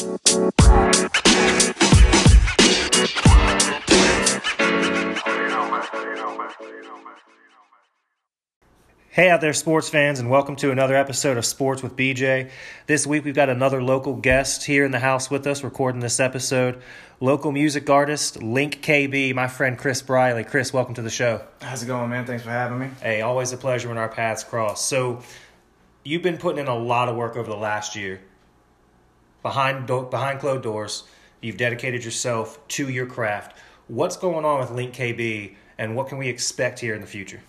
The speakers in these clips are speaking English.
Hey out there, sports fans, and welcome to another episode of Sports with BJ. This week we've got another local guest here in the house with us recording this episode. Local music artist, Link KB, my friend Chris Briley. Chris, welcome to the show. How's it going, man? Thanks for having me. Hey, always a pleasure when our paths cross. So, you've been putting in a lot of work over the last year. Behind do- behind closed doors, you've dedicated yourself to your craft. What's going on with Link KB, and what can we expect here in the future?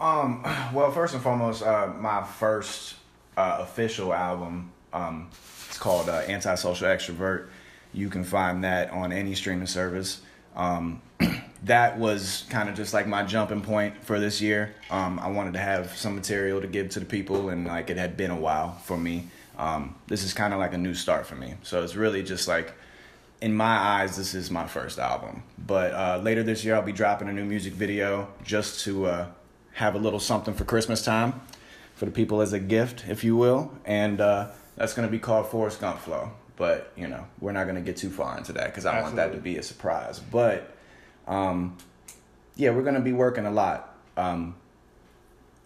Um, well, first and foremost, uh, my first uh, official album, um, it's called uh, Antisocial Extrovert. You can find that on any streaming service. Um, that was kind of just like my jumping point for this year. Um, I wanted to have some material to give to the people, and like it had been a while for me. Um, this is kind of like a new start for me. So it's really just like, in my eyes, this is my first album. But uh, later this year, I'll be dropping a new music video just to uh, have a little something for Christmas time for the people as a gift, if you will. And uh, that's going to be called Forrest Gump Flow. But, you know, we're not going to get too far into that because I want that to be a surprise. But, um, yeah, we're going to be working a lot um,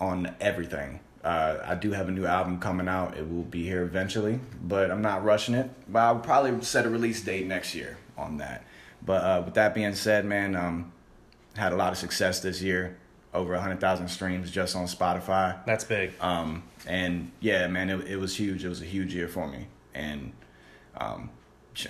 on everything. Uh, I do have a new album coming out. It will be here eventually, but I'm not rushing it. But I'll probably set a release date next year on that. But uh, with that being said, man, um, had a lot of success this year over 100,000 streams just on Spotify. That's big. Um, and yeah, man, it, it was huge. It was a huge year for me. And um,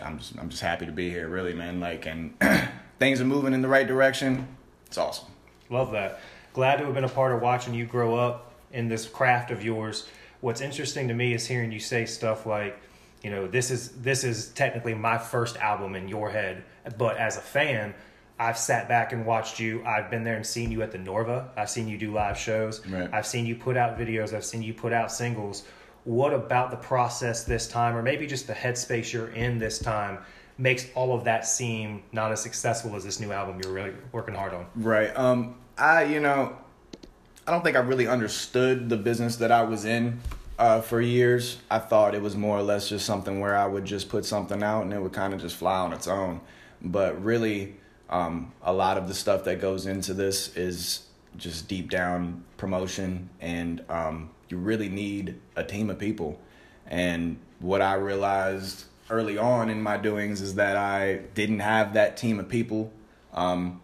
I'm just I'm just happy to be here, really, man. Like, and things are moving in the right direction. It's awesome. Love that. Glad to have been a part of watching you grow up in this craft of yours. What's interesting to me is hearing you say stuff like, you know, this is this is technically my first album in your head, but as a fan, I've sat back and watched you. I've been there and seen you at the Norva. I've seen you do live shows. Right. I've seen you put out videos. I've seen you put out singles. What about the process this time, or maybe just the headspace you're in this time, makes all of that seem not as successful as this new album you're really working hard on? Right. Um. I you know, I don't think I really understood the business that I was in. Uh, for years, I thought it was more or less just something where I would just put something out and it would kind of just fly on its own. But really, um, a lot of the stuff that goes into this is just deep down promotion, and um, you really need a team of people. And what I realized early on in my doings is that I didn't have that team of people. Um,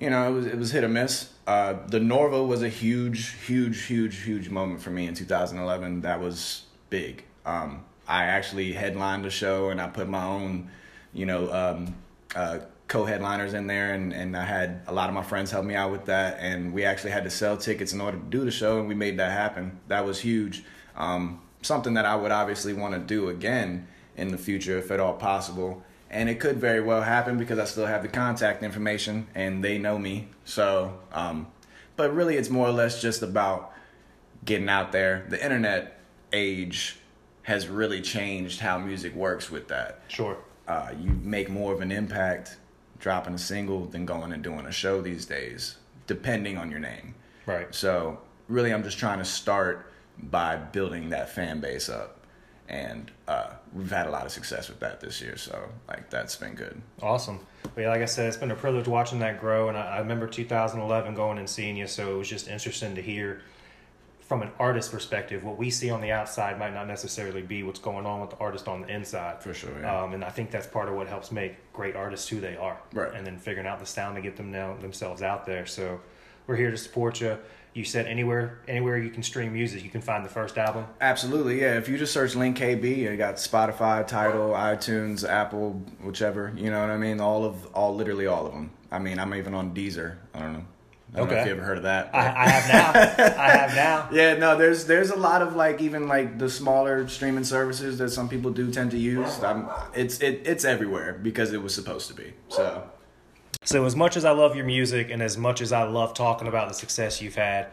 you know, it was it was hit or miss. Uh, the Norva was a huge, huge, huge, huge moment for me in 2011. That was big. Um, I actually headlined the show, and I put my own, you know, um, uh, co-headliners in there and, and I had a lot of my friends help me out with that and we actually had to sell tickets in order to do the show and we made that happen. That was huge. Um, something that I would obviously want to do again in the future if at all possible. And it could very well happen because I still have the contact information and they know me. So, um, but really it's more or less just about getting out there. The internet age has really changed how music works with that. Sure. Uh, you make more of an impact dropping a single than going and doing a show these days, depending on your name. Right. So really, I'm just trying to start by building that fan base up, and uh, we've had a lot of success with that this year. So like that's been good. Awesome. But yeah, like I said, it's been a privilege watching that grow, and I, I remember 2011 going and seeing you, so it was just interesting to hear from an artist perspective, what we see on the outside might not necessarily be what's going on with the artist on the inside. For sure, yeah. Um, and I think that's part of what helps make great artists who they are. Right. And then figuring out the sound to get them now themselves out there. So we're here to support you. You said anywhere anywhere you can stream music, you can find the first album. Absolutely, yeah. If you just search Link KB, you got Spotify, Tidal, iTunes, Apple, whichever. You know what I mean? All of all, literally all of them. I mean, I'm even on Deezer. I don't know. I don't know Okay. if you ever heard of that. I, I have now. I have now. Yeah, no, there's there's a lot of like even like the smaller streaming services that some people do tend to use. Um, it's it it's everywhere because it was supposed to be. So So as much as I love your music and as much as I love talking about the success you've had,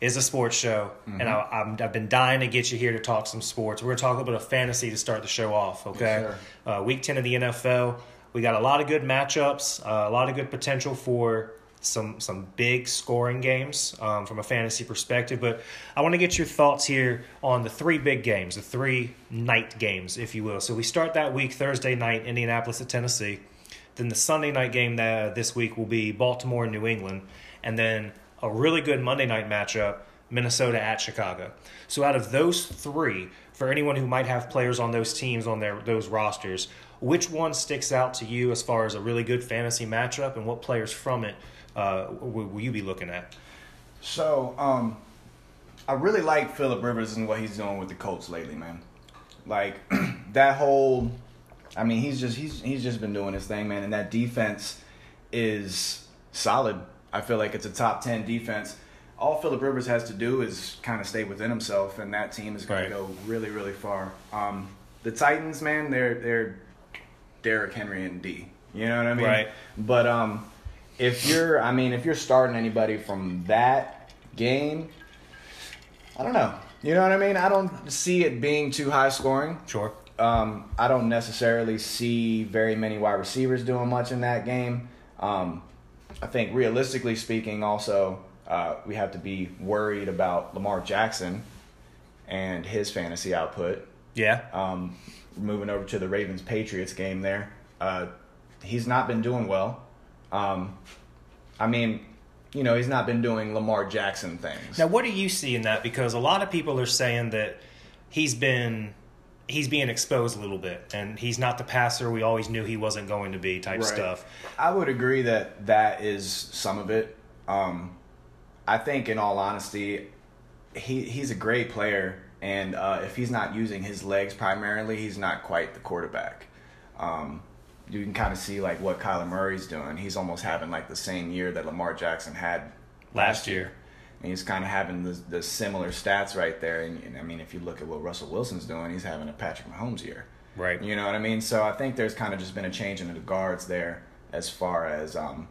is a sports show, and I, I'm, I've been dying to get you here to talk some sports. We're gonna talk a little bit of fantasy to start the show off. Okay, Yes, uh, week ten of the NFL. We got a lot of good matchups, uh, a lot of good potential for some some big scoring games um, from a fantasy perspective. But I want to get your thoughts here on the three big games, the three night games, if you will. So we start that week Thursday night, Indianapolis at Tennessee. Then the Sunday night game that this week will be Baltimore and New England, and then a really good Monday night matchup, Minnesota at Chicago. So out of those three, for anyone who might have players on those teams on their those rosters, which one sticks out to you as far as a really good fantasy matchup, and what players from it uh, will, will you be looking at? So, um, I really like Philip Rivers and what he's doing with the Colts lately, man. Like that whole, I mean, he's just he's he's just been doing his thing, man. And that defense is solid. I feel like it's a top ten defense. All Philip Rivers has to do is kind of stay within himself, and that team is going Right. to go really, really far. Um, the Titans, man, they're they're Derrick Henry and D. You know what I mean? Right. But um, if you're, I mean, if you're starting anybody from that game, I don't know. You know what I mean? I don't see it being too high scoring. Sure. Um, I don't necessarily see very many wide receivers doing much in that game. Um, I think realistically speaking, also uh, we have to be worried about Lamar Jackson and his fantasy output. Yeah. Um, moving over to the Ravens Patriots game there, uh, he's not been doing well. Um, I mean, you know, he's not been doing Lamar Jackson things. Now, what do you see in that? Because a lot of people are saying that he's been he's being exposed a little bit, and he's not the passer we always knew he wasn't going to be. Type Right. stuff. I would agree that that is some of it. Um, I think, in all honesty, he he's a great player, and uh, if he's not using his legs primarily, he's not quite the quarterback. Um, you can kind of see like what Kyler Murray's doing. He's almost having like the same year that Lamar Jackson had Last year. And he's kind of having the, the similar stats right there. And, and I mean, if you look at what Russell Wilson's doing, he's having a Patrick Mahomes year. Right. You know what I mean? So I think there's kind of just been a change in the guards there as far as um,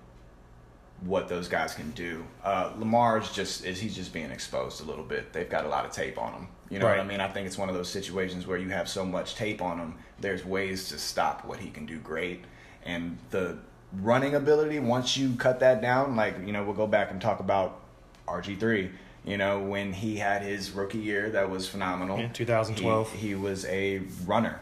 what those guys can do. Uh, Lamar's just is he's just being exposed a little bit. They've got a lot of tape on him. You know what I mean? I think it's one of those situations where you have so much tape on him. There's ways to stop what he can do great, and the running ability. Once you cut that down, like you know, we'll go back and talk about RG three. You know, when he had his rookie year, that was phenomenal. Yeah, 2012. He, he was a runner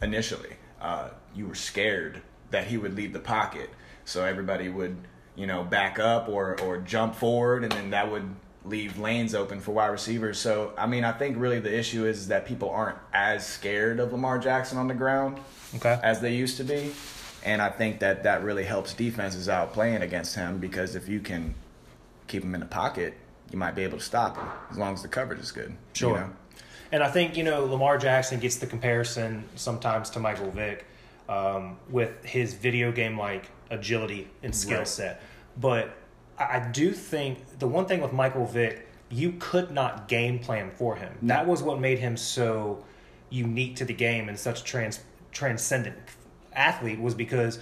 initially. Uh, you were scared that he would leave the pocket, so everybody would, you know, back up or or jump forward, and then that would leave lanes open for wide receivers. So, I mean, I think really the issue is that people aren't as scared of Lamar Jackson on the ground Okay. as they used to be. And I think that that really helps defenses out playing against him because if you can keep him in the pocket, you might be able to stop him as long as the coverage is good. you Sure. know? And I think, you know, Lamar Jackson gets the comparison sometimes to Michael Vick um, with his video game like agility and skill Right. set. But I do think the one thing with Michael Vick, you could not game plan for him. That was what made him so unique to the game and such a trans, transcendent athlete was because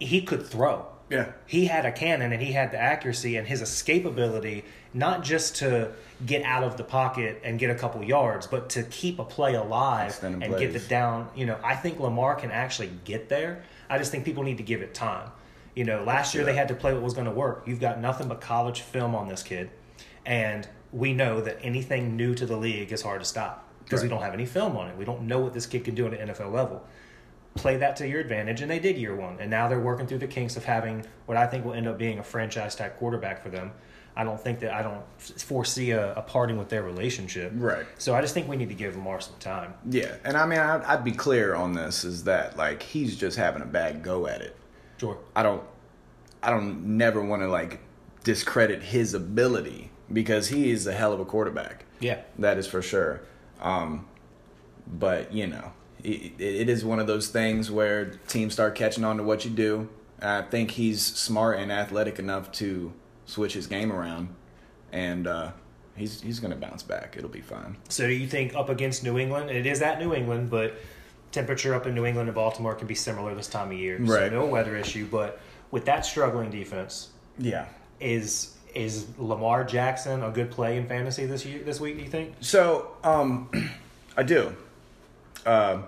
he could throw. Yeah. He had a cannon and he had the accuracy and his escape ability, not just to get out of the pocket and get a couple yards, but to keep a play alive Extended and get plays. it down. You know, I think Lamar can actually get there. I just think people need to give it time. You know, last year they had to play what was going to work. You've got nothing but college film on this kid, and we know that anything new to the league is hard to stop because we don't have any film on it. We don't know what this kid can do at an NFL level play that to your advantage, and they did year one. And now they're working through the kinks of having what I think will end up being a franchise type quarterback for them. I don't think that I don't foresee a, a parting with their relationship. Right. So I just think we need to give Lamar some time. Yeah, and I mean, I'd, I'd be clear on this: is that like he's just having a bad go at it. Sure. I don't, I don't never want to like discredit his ability because he is a hell of a quarterback. Yeah. That is for sure. Um, but you know, it, it is one of those things where teams start catching on to what you do. I think he's smart and athletic enough to switch his game around, and uh, he's he's going to bounce back. It'll be fine. So do you think up against New England? It is at New England, but temperature up in New England and Baltimore can be similar this time of year. So Right. no weather issue, but with that struggling defense, Yeah. is is Lamar Jackson a good play in fantasy this year this week? Do you think? So, um, I do. Uh,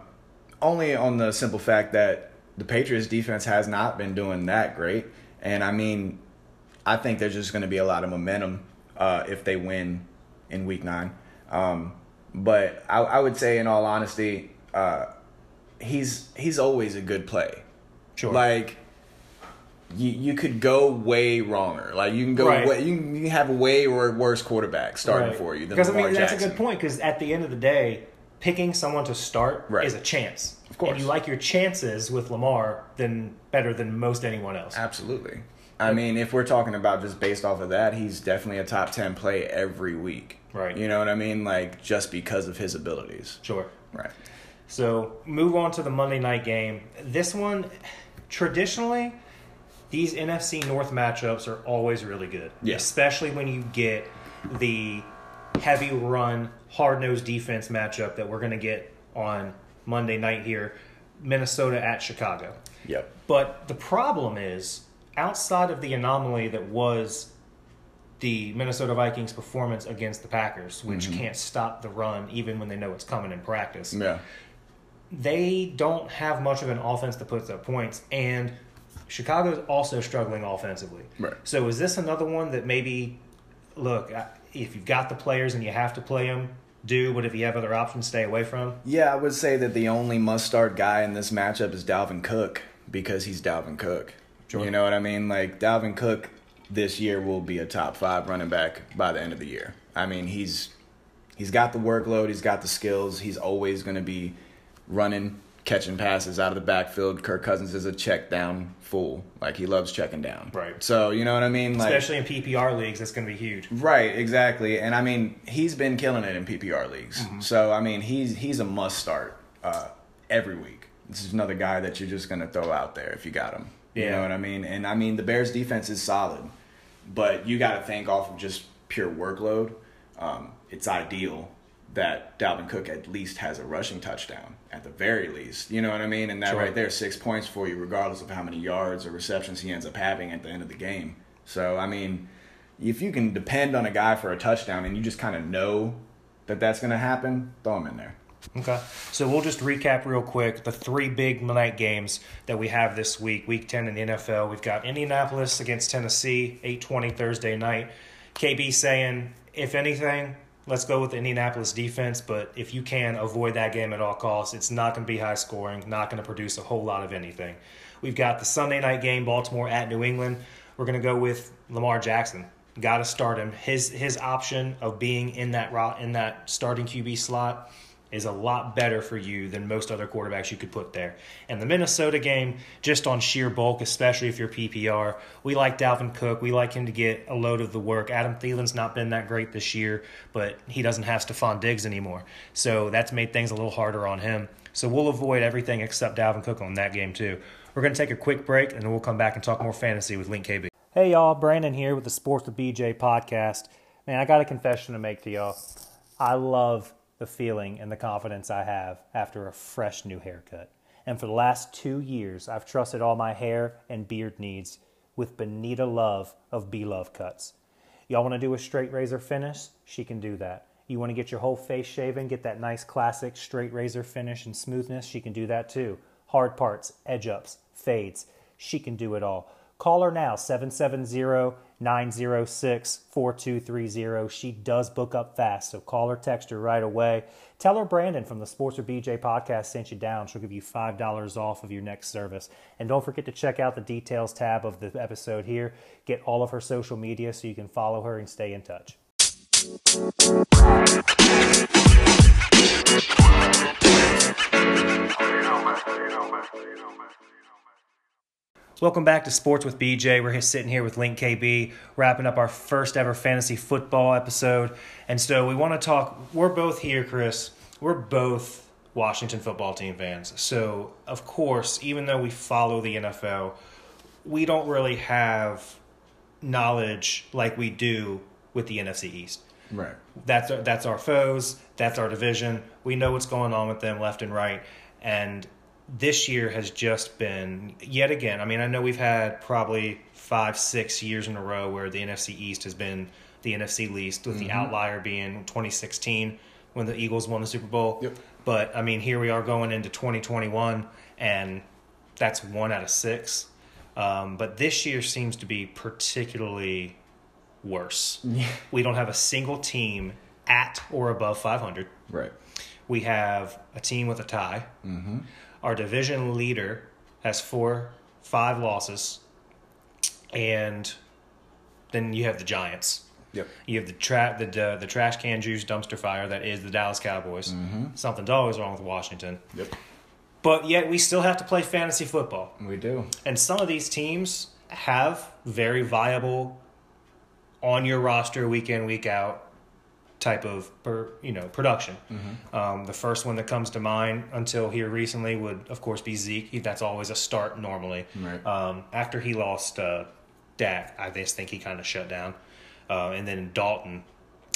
only on the simple fact that the Patriots defense has not been doing that great. And I mean, I think there's just going to be a lot of momentum uh, if they win in week nine. Um, but I, I would say, in all honesty, uh, he's he's always a good play. Sure. Like you you could go way wronger. Like you can go Right. way, you can you have a way wor- worse quarterback starting Right. for you than because I Lamar mean that's Jackson. a good point. Because at the end of the day, picking someone to start Right. is a chance. Of course. and you like your chances with Lamar than better than most anyone else. Absolutely. I mean, if we're talking about just based off of that, he's definitely a top 10 play every week. Right. You know what I mean? Like, just because of his abilities. Sure. Right. So move on to the Monday night game. This one, traditionally, these NFC North matchups are always really good. Yeah. Especially when you get the heavy run, hard nosed defense matchup that we're going to get on Monday night here Minnesota at Chicago. Yep. But the problem is, outside of the anomaly that was the Minnesota Vikings' performance against the Packers, which mm-hmm. can't stop the run even when they know it's coming in practice Yeah. they don't have much of an offense that puts up points, and Chicago's also struggling offensively. Right. So is this another one that maybe, look, I- if you've got the players and you have to play them, do, but if you have other options, stay away from? Yeah, I would say that the only must start guy in this matchup is Dalvin Cook because he's Dalvin Cook. Sure. You know what I mean? Like, Dalvin Cook this year will be a top five running back by the end of the year. I mean, he's he's got the workload, he's got the skills, he's always going to be running, catching passes out of the backfield. Kirk Cousins is a check down fool. Like, he loves checking down. Right. So, you know what I mean? Like, Especially in PPR leagues, that's going to be huge. Right, exactly. And I mean, he's been killing it in PPR leagues. Mm-hmm. So I mean, he's he's a must start uh, every week. This is another guy that you're just gonna throw out there if you got him. You know what I mean? And I mean, the Bears' defense is solid, but you got to think off of just pure workload. Um, it's ideal that Dalvin Cook at least has a rushing touchdown at the very least. You know what I mean? And that Sure. right there, six points for you, regardless of how many yards or receptions he ends up having at the end of the game. So I mean, if you can depend on a guy for a touchdown and you just kind of know that that's going to happen, throw him in there. Okay. So we'll just recap real quick the three big night games that we have this week, week 10 in the NFL. We've got Indianapolis against Tennessee, 8:20 Thursday night. KB saying, if anything, let's go with the Indianapolis defense, but if you can avoid that game at all costs, it's not going to be high scoring, not going to produce a whole lot of anything. We've got the Sunday night game, Baltimore at New England. We're going to go with Lamar Jackson. Got to start him. His his option of being in that in that starting QB slot is a lot better for you than most other quarterbacks you could put there. And the Minnesota game, just on sheer bulk, especially if you're PPR, we like Dalvin Cook. We like him to get a load of the work. Adam Thielen's not been that great this year, but he doesn't have Stefon Diggs anymore. So that's made things a little harder on him. So we'll avoid everything except Dalvin Cook on that game too. We're going to take a quick break and then we'll come back and talk more fantasy with Link KB. Hey y'all, Brandon here with the Sports with BJ podcast. Man, I got a confession to make to y'all. I love the feeling and the confidence I have after a fresh new haircut. And for the last two years, I've trusted all my hair and beard needs with Benita Love of B Love Cuts. Y'all want to do a straight razor finish? She can do that. You want to get your whole face shaven, get that nice classic straight razor finish and smoothness? She can do that too. Hard parts, edge ups, fades. She can do it all. Call her now, 770 906 4230. She does book up fast, so call her, text her right away. Tell her Brandon from the Sports or BJ podcast sent you down. She'll give you $5 off of your next service. And don't forget to check out the details tab of the episode here. Get all of her social media so you can follow her and stay in touch. Welcome back to Sports with BJ. We're here sitting here with Link KB, wrapping up our first ever fantasy football episode. And so we want to talk. We're both here, Chris. We're both Washington football team fans. So, of course, even though we follow the NFL, we don't really have knowledge like we do with the NFC East. Right. That's our, that's our foes. That's our division. We know what's going on with them left and right. And this year has just been yet again. I mean, I know we've had probably five, six years in a row where the NFC East has been the NFC least, with the outlier being 2016 when the Eagles won the Super Bowl. Yep. But I mean, here we are going into 2021, and that's one out of six. Um, but this year seems to be particularly worse. We don't have a single team at or above 500. Right. We have a team with a tie. Mm-hmm. Our division leader has four, five losses, and then you have the Giants. Yep. You have the tra- the the, the trash can juice dumpster fire that is the Dallas Cowboys. Mhm. Something's always wrong with Washington, Yep. but yet we still have to play fantasy football. We do. And some of these teams have very viable on your roster week in week out type of per, you know production. Um, the first one that comes to mind until here recently would of course be Zeke. That's always a start normally. Right. Um, after he lost uh, Dak, I just think he kind of shut down. Uh, and then Dalton,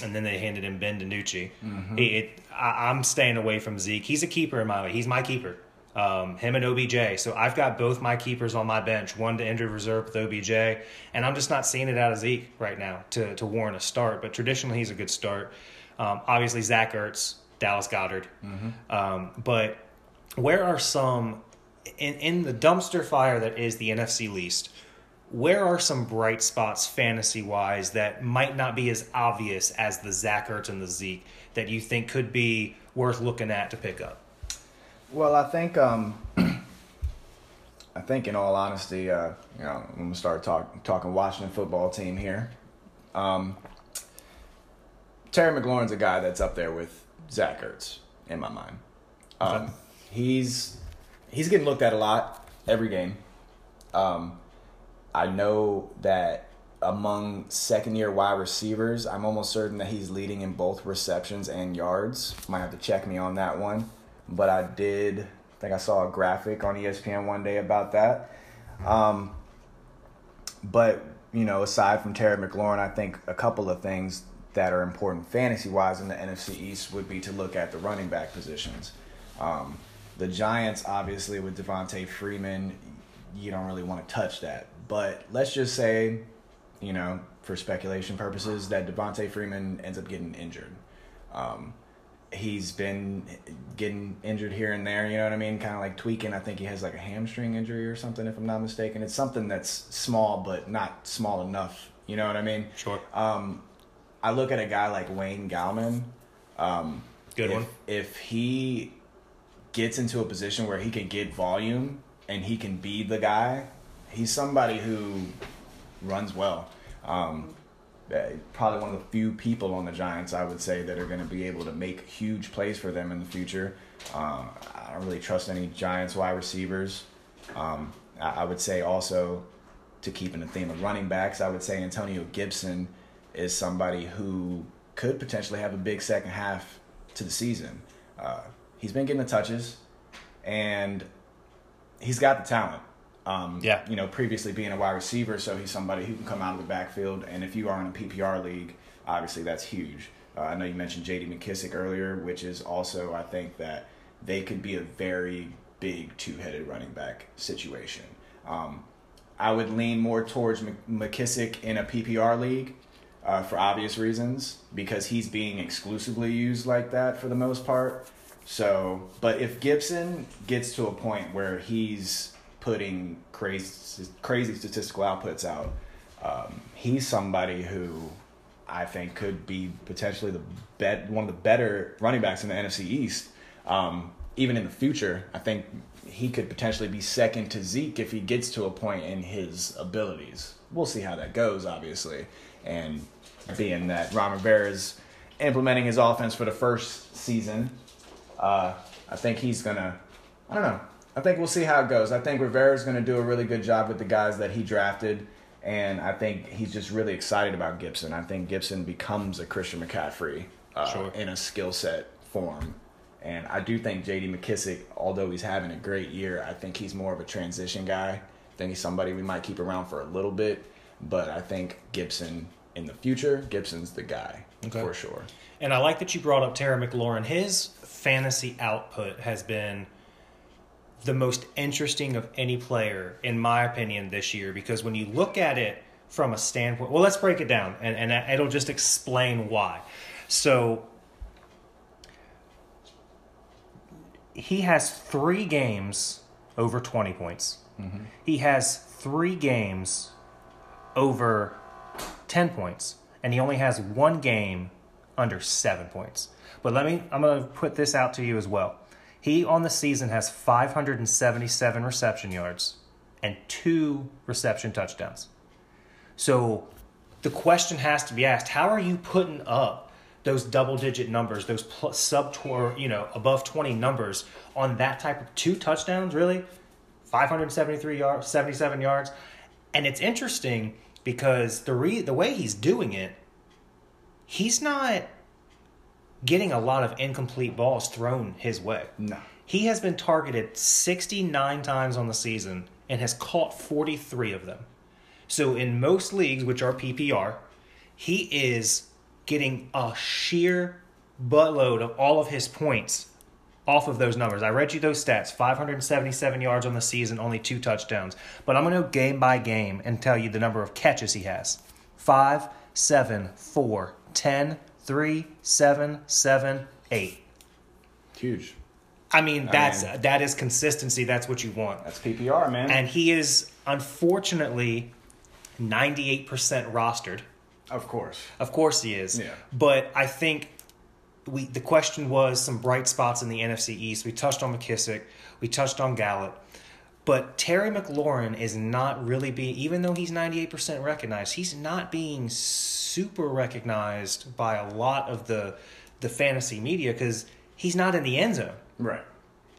and then they handed him Ben DiNucci. It, it, I, I'm staying away from Zeke. He's a keeper in my way. He's my keeper. Um, him and OBJ. So I've got both my keepers on my bench. One to injured reserve with OBJ, and I'm just not seeing it out of Zeke right now to to warrant a start. But traditionally, he's a good start. Um, obviously, Zach Ertz, Dallas Goedert. Um, but where are some in in the dumpster fire that is the NFC least? Where are some bright spots fantasy wise that might not be as obvious as the Zach Ertz and the Zeke that you think could be worth looking at to pick up? Well, I think um, I think in all honesty, uh, you know, when we start talk, talking Washington football team here, um, Terry McLaurin's a guy that's up there with Zach Ertz in my mind. Um, Okay. He's he's getting looked at a lot every game. Um, I know that among second year wide receivers, I'm almost certain that he's leading in both receptions and yards. Might have to check me on that one. But I did think I saw a graphic on ESPN one day about that. Um, but you know, aside from Terry McLaurin, I think a couple of things that are important fantasy wise in the NFC East would be to look at the running back positions. Um, the Giants, obviously, with Devonta Freeman, you don't really want to touch that. But let's just say, you know, for speculation purposes, that Devonta Freeman ends up getting injured. Um, he's been getting injured here and there, you know what I mean? Kind of like tweaking. I think he has like a hamstring injury or something, if I'm not mistaken. It's something that's small, but not small enough, you know what I mean? Sure. Um, I look at a guy like Wayne Gallman. Um, Good if, one. If he gets into a position where he can get volume and he can be the guy, he's somebody who runs well. Um, probably one of the few people on the Giants, I would say, that are going to be able to make huge plays for them in the future. Um, I don't really trust any Giants wide receivers. Um, I, I would say also, to keep in the theme of running backs, I would say Antonio Gibson is somebody who could potentially have a big second half to the season. Uh, he's been getting the touches, and he's got the talent. Um, Yeah. You know, previously being a wide receiver, so he's somebody who can come out of the backfield. And if you are in a PPR league, obviously that's huge. Uh, I know you mentioned J.D. McKissic earlier, which is also I think that they could be a very big two-headed running back situation. Um, I would lean more towards McKissic in a PPR league uh, for obvious reasons because he's being exclusively used like that for the most part. So, but if Gibson gets to a point where he's putting crazy, crazy statistical outputs out, um, he's somebody who I think could be potentially the bet one of the better running backs in the NFC East. Um, even in the future, I think he could potentially be second to Zeke if he gets to a point in his abilities. We'll see how that goes, obviously. And being that Ron Rivera is implementing his offense for the first season, uh, I think he's gonna. I don't know. I think we'll see how it goes. I think Rivera's gonna do a really good job with the guys that he drafted, and I think he's just really excited about Gibson. I think Gibson becomes a Christian McCaffrey uh, Sure. in a skill set form. And I do think J.D. McKissic, although he's having a great year, I think he's more of a transition guy. I think he's somebody we might keep around for a little bit, but I think Gibson in the future, Gibson's the guy Okay. for sure. And I like that you brought up Terry McLaurin. His fantasy output has been the most interesting of any player, in my opinion, this year. Because when you look at it from a standpoint, well, let's break it down, and, and it'll just explain why. So he has three games over 20 points. Mm-hmm. He has three games over 10 points, and he only has one game under seven points. But let me, I'm going to put this out to you as well. He on the season has 577 reception yards and two reception touchdowns. So the question has to be asked how are you putting up those double digit numbers, those plus, sub tour, you know, above 20 numbers on that type of two touchdowns, really? 573 yards, 77 yards. And it's interesting because the re- the way he's doing it, he's not getting a lot of incomplete balls thrown his way. No. He has been targeted 69 times on the season and has caught 43 of them. So in most leagues, which are PPR, he is getting a sheer buttload of all of his points off of those numbers. I read you those stats 577 yards on the season, only two touchdowns. But I'm going to go game by game and tell you the number of catches he has 5, 7, 4, 10, 3, 7, 7, 8. Huge. I mean, that's mean- that is consistency. That's what you want. That's PPR, man. And he is unfortunately 98% rostered. of course. Of course he is. Yeah. But I think we the question was some bright spots in the NFC East. We touched on McKissic, we touched on Gallup. But Terry McLaurin is not really being even though he's 98% recognized, he's not being super recognized by a lot of the the fantasy media cuz he's not in the end zone. Right.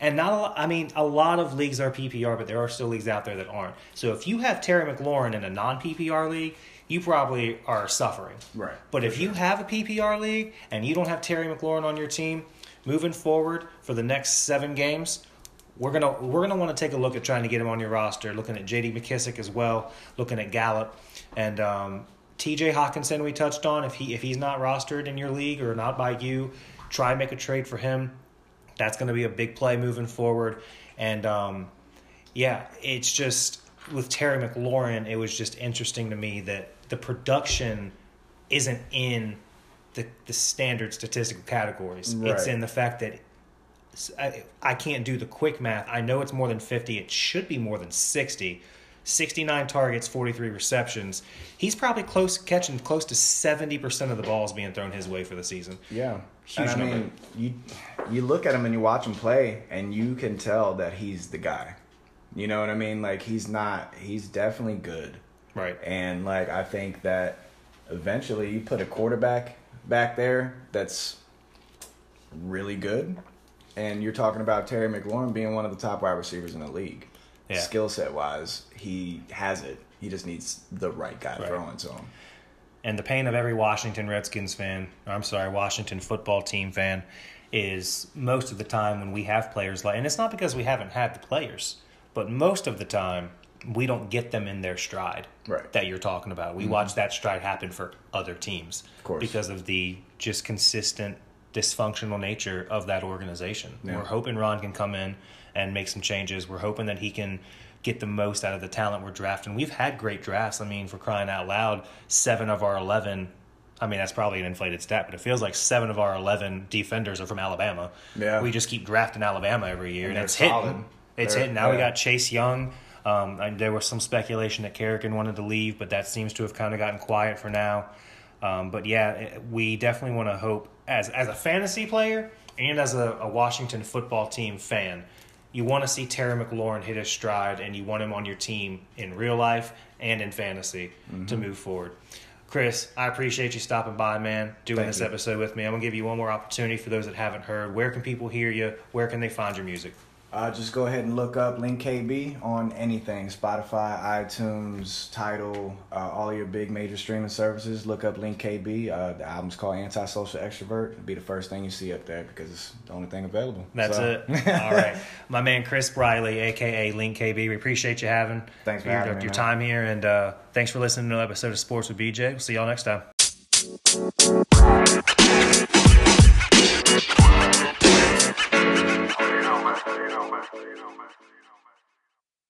And not a lot, I mean, a lot of leagues are PPR, but there are still leagues out there that aren't. So if you have Terry McLaurin in a non PPR league, you probably are suffering. Right. But if you have a PPR league and you don't have Terry McLaurin on your team, moving forward for the next seven games, we're gonna we're gonna want to take a look at trying to get him on your roster. Looking at J.D. McKissic as well, looking at Gallup, and um, T.J. Hockenson. We touched on if he if he's not rostered in your league or not by you, try and make a trade for him. That's going to be a big play moving forward, and um, yeah, it's just with Terry McLaurin, it was just interesting to me that the production isn't in the the standard statistical categories. It's in the fact that I, I can't do the quick math. I know it's more than 50. It should be more than 60. 69 targets, 43 receptions. He's probably close catching close to 70% of the balls being thrown his way for the season. Yeah. Huge and I number. mean, you you look at him and you watch him play, and you can tell that he's the guy. You know what I mean? Like he's not. He's definitely good. Right. And like I think that eventually you put a quarterback back there that's really good, and you're talking about Terry McLaurin being one of the top wide receivers in the league. Yeah. Skill set wise, he has it. He just needs the right guy Right. throwing to him. And the pain of every Washington Redskins fan, or I'm sorry, Washington football team fan, is most of the time when we have players like, and it's not because we haven't had the players, but most of the time we don't get them in their stride Right. that you're talking about. We mm-hmm. watch that stride happen for other teams course. because of the just consistent dysfunctional nature of that organization. Yeah. We're hoping Ron can come in and make some changes. We're hoping that he can get the most out of the talent we're drafting. We've had great drafts. I mean, for crying out loud, seven of our 11, I mean, that's probably an inflated stat, but it feels like seven of our 11 defenders are from Alabama. Yeah. We just keep drafting Alabama every year, and, And it's solid. hitting. It's They're- hitting. Now we got Chase Young. Um, and there was some speculation that Kerrigan wanted to leave, but that seems to have kind of gotten quiet for now. Um, but yeah, we definitely want to hope as as a fantasy player and as a, a Washington football team fan, you want to see Terry McLaurin hit his stride, and you want him on your team in real life and in fantasy Mm-hmm. to move forward. Chris, I appreciate you stopping by, man, doing Thank this you. episode with me. I'm gonna give you one more opportunity for those that haven't heard. Where can people hear you? Where can they find your music? Uh, just go ahead and look up Link KB on anything Spotify, iTunes, Tidal, uh, all your big major streaming services. Look up Link KB. Uh, the album's called Antisocial Extrovert. It'll be the first thing you see up there because it's the only thing available. That's So- it. All right. My man Chris Riley, aka Link KB. We appreciate you having Thanks for your, having me, your man. time here and uh, thanks for listening to another episode of Sports with BJ. We'll see y'all next time.